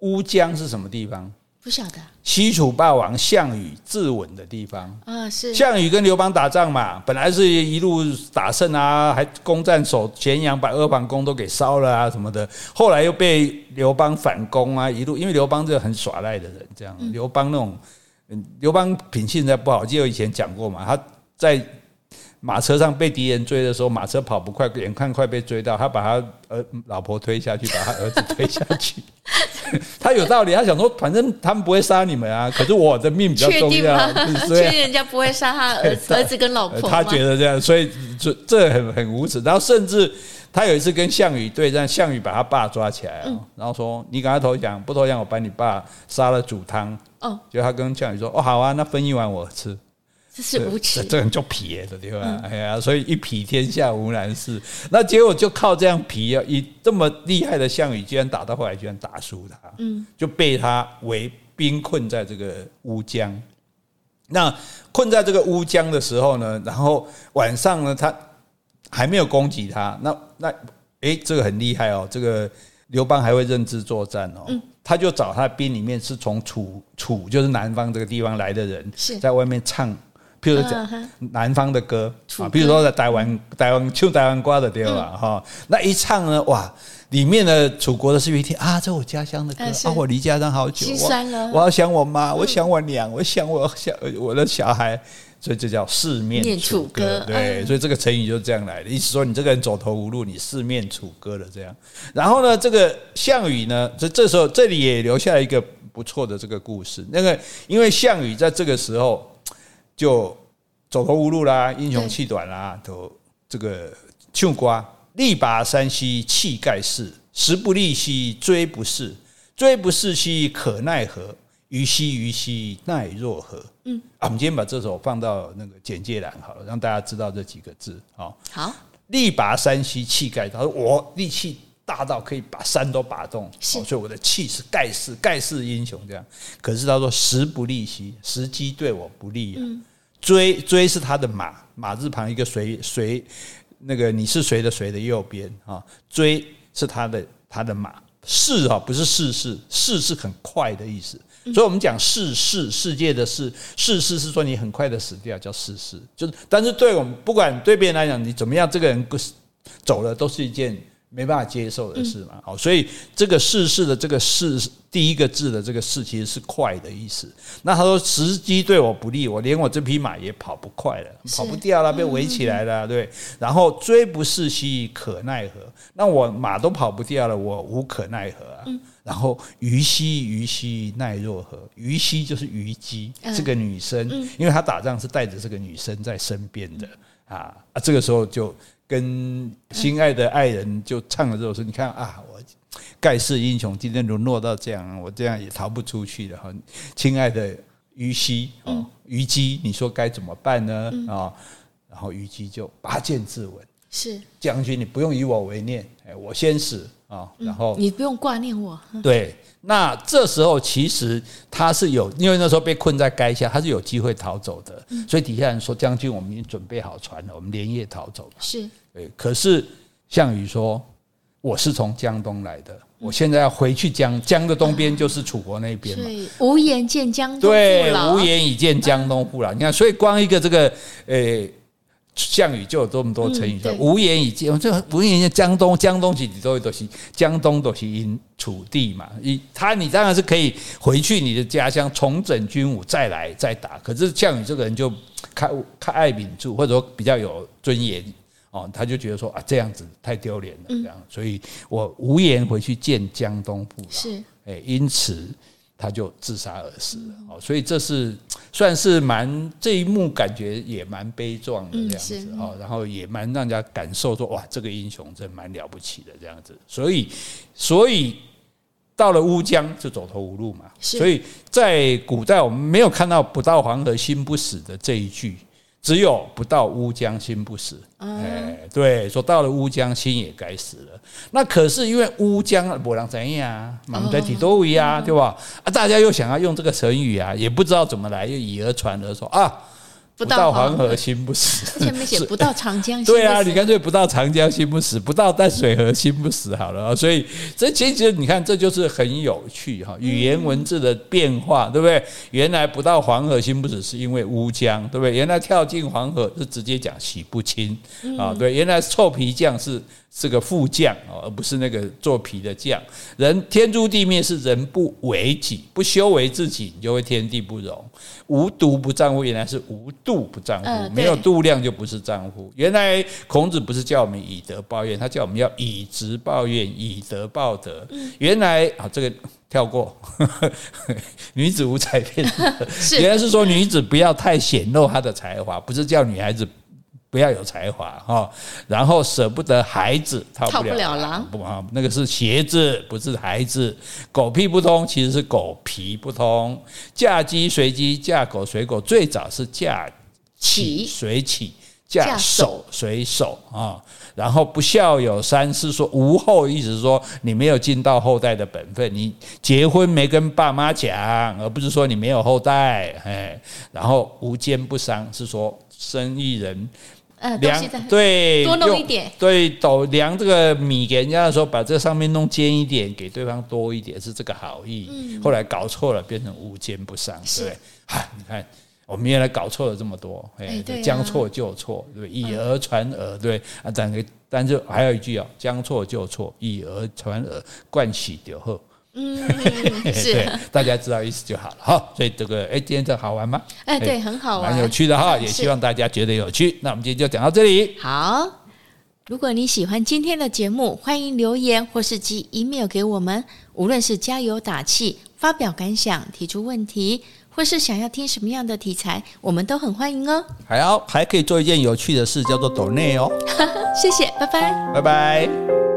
乌江是什么地方？不晓得，西楚霸王项羽自刎的地方啊，是项羽跟刘邦打仗嘛，本来是一路打胜啊，还攻占守咸阳，把阿房宫都给烧了啊什么的。后来又被刘邦反攻啊，一路因为刘邦这个很耍赖的人，这样。刘邦那种，刘邦品性在不好，记得以前讲过嘛，他在。马车上被敌人追的时候，马车跑不快，眼看快被追到，他把他儿老婆推下去，把他儿子推下去。他有道理，他想说，反正他们不会杀你们啊，可是我的命比较重要，所以 人家不会杀他儿子儿子跟老婆。他觉得这样，所以这这很很无耻。然后甚至他有一次跟项羽对战，项羽把他爸抓起来，然后说：“你赶快投降，不投降我把你爸杀了煮汤。”哦，就他跟项羽说：“哦，好啊，那分一碗我吃。”这是无耻，这人就皮的对吧？嗯、哎呀，所以一匹天下无难事。那结果就靠这样皮啊，以这么厉害的项羽，居然打到后来居然打输他，嗯，就被他围兵困在这个乌江。那困在这个乌江的时候呢，然后晚上呢，他还没有攻击他。那那哎，这个很厉害哦，这个刘邦还会认知作战哦。嗯他就找他兵里面是从楚楚，就是南方这个地方来的人，在外面唱。譬如讲南方的歌啊，比如说在台湾台湾唱台湾歌的对吧？哈，那一唱呢，哇，里面的楚国的士兵一听啊，这我家乡的歌啊，我离家乡好久，我要想我妈，我想我娘，我想我小我的小孩，所以这叫四面楚歌。对，所以这个成语就是这样来的，意思说你这个人走投无路，你四面楚歌了这样。然后呢，这个项羽呢，这这时候这里也留下一个不错的这个故事。那个因为项羽在这个时候。就走投无路啦，英雄气短啦，都这个唱瓜，力拔山兮气盖世，时不利兮骓不逝，骓不逝兮可奈何？虞兮虞兮奈若何？嗯，啊，我们今天把这首放到那个简介栏好了，让大家知道这几个字。好，好，力拔山兮气盖，他说我力气大到可以把山都拔动，所以我的气是盖世盖世英雄这样。可是他说时不利兮，时机对我不利啊。騅騅是他的马，马字旁一个谁谁，那个你是谁的谁的右边啊？追是他的他的马，逝哈不是逝世，逝是很快的意思。所以我们讲逝世世界的世，逝世是说你很快的死掉，叫逝世。就是，但是对我们不管对别人来讲，你怎么样，这个人走了都是一件。没办法接受的事嘛，好，所以这个逝世的这个逝第一个字的这个逝其实是快的意思。那他说时机对我不利，我连我这匹马也跑不快了，跑不掉了，被围起来了，对。然后追不逝兮可奈何？那我马都跑不掉了，我无可奈何啊。然后虞兮虞兮奈若何？虞兮就是虞姬，这个女生，因为她打仗是带着这个女生在身边的啊啊，这个时候就。跟心爱的爱人就唱了这首诗，你看啊，我盖世英雄今天沦落到这样，我这样也逃不出去了哈。亲爱的虞姬哦，虞姬，你说该怎么办呢？啊，然后虞姬就拔剑自刎。是将军，你不用以我为念，哎，我先死啊。然后你不用挂念我。对。那这时候其实他是有，因为那时候被困在垓下，他是有机会逃走的。所以底下人说：“将军，我们已经准备好船了，我们连夜逃走。”是，对。可是项羽说：“我是从江东来的，我现在要回去江江的东边，就是楚国那边嘛。”无颜见江东父老。对，无颜以见江东父老。你看，所以光一个这个，诶。项羽就有这么多成语，说无颜以见，这无颜以见江东，江东几都都是江东都是因楚地嘛。你他你当然是可以回去你的家乡重整军武再来再打，可是项羽这个人就开开爱秉烛，或者说比较有尊严哦，他就觉得说啊这样子太丢脸了，这样，所以我无颜回去见江东父老。是，哎，因此。他就自杀而死了。哦，所以这是算是蛮这一幕，感觉也蛮悲壮的这样子哦，然后也蛮让人家感受说哇，这个英雄真蛮了不起的这样子。所以，所以到了乌江就走投无路嘛。所以在古代我们没有看到“不到黄河心不死”的这一句。只有不到乌江心不死，哎，对，说到了乌江心也该死了。那可是因为乌江不让怎样，满在底多维啊，对吧？啊，大家又想要用这个成语啊，也不知道怎么来，又以讹传讹说啊。不到黄河心不死，前面写不到长江心不死。对啊，你干脆不到长江心不死，不到淡水河心不死好了。所以这其实你看，这就是很有趣哈，语言文字的变化，对不对？原来不到黄河心不死是因为乌江，对不对？原来跳进黄河是直接讲洗不清啊，对，原来臭皮匠是。是个副将哦，而不是那个做皮的将。人天诛地灭是人不为己，不修为自己，你就会天地不容。无毒不丈夫，原来是无度不丈夫，没有度量就不是丈夫。原来孔子不是叫我们以德报怨，他叫我们要以直报怨，以德报德。原来啊，这个跳过，女子无才便 是德。原来是说女子不要太显露她的才华，不是叫女孩子。不要有才华哈，然后舍不得孩子套不了狼，不啊，那个是鞋子，不是孩子。狗屁不通，其实是狗皮不通。嫁鸡随鸡，嫁狗随狗，最早是嫁起随起，嫁手随手啊。然后不孝有三，是说无后，意思是说你没有尽到后代的本分，你结婚没跟爸妈讲，而不是说你没有后代。哎，然后无奸不商，是说生意人。呃，量对，多弄一点，对，斗量这个米给人家的时候，把这上面弄尖一点，给对方多一点，是这个好意。嗯、后来搞错了，变成无奸不商，对，哈，你看我们原来搞错了这么多，哎，将错就错，对，以讹传讹，对啊，但是但是还有一句啊，将错就错，以讹传讹，冠喜丢后。嗯，是，大家知道意思就好了哈。所以这个，哎，今天这好玩吗？哎，对，很好玩，蛮有趣的哈。也希望大家觉得有趣。那我们今天就讲到这里。好，如果你喜欢今天的节目，欢迎留言或是寄 email 给我们。无论是加油打气、发表感想、提出问题，或是想要听什么样的题材，我们都很欢迎哦。还要还可以做一件有趣的事，叫做抖内哦。谢谢，拜拜，拜拜。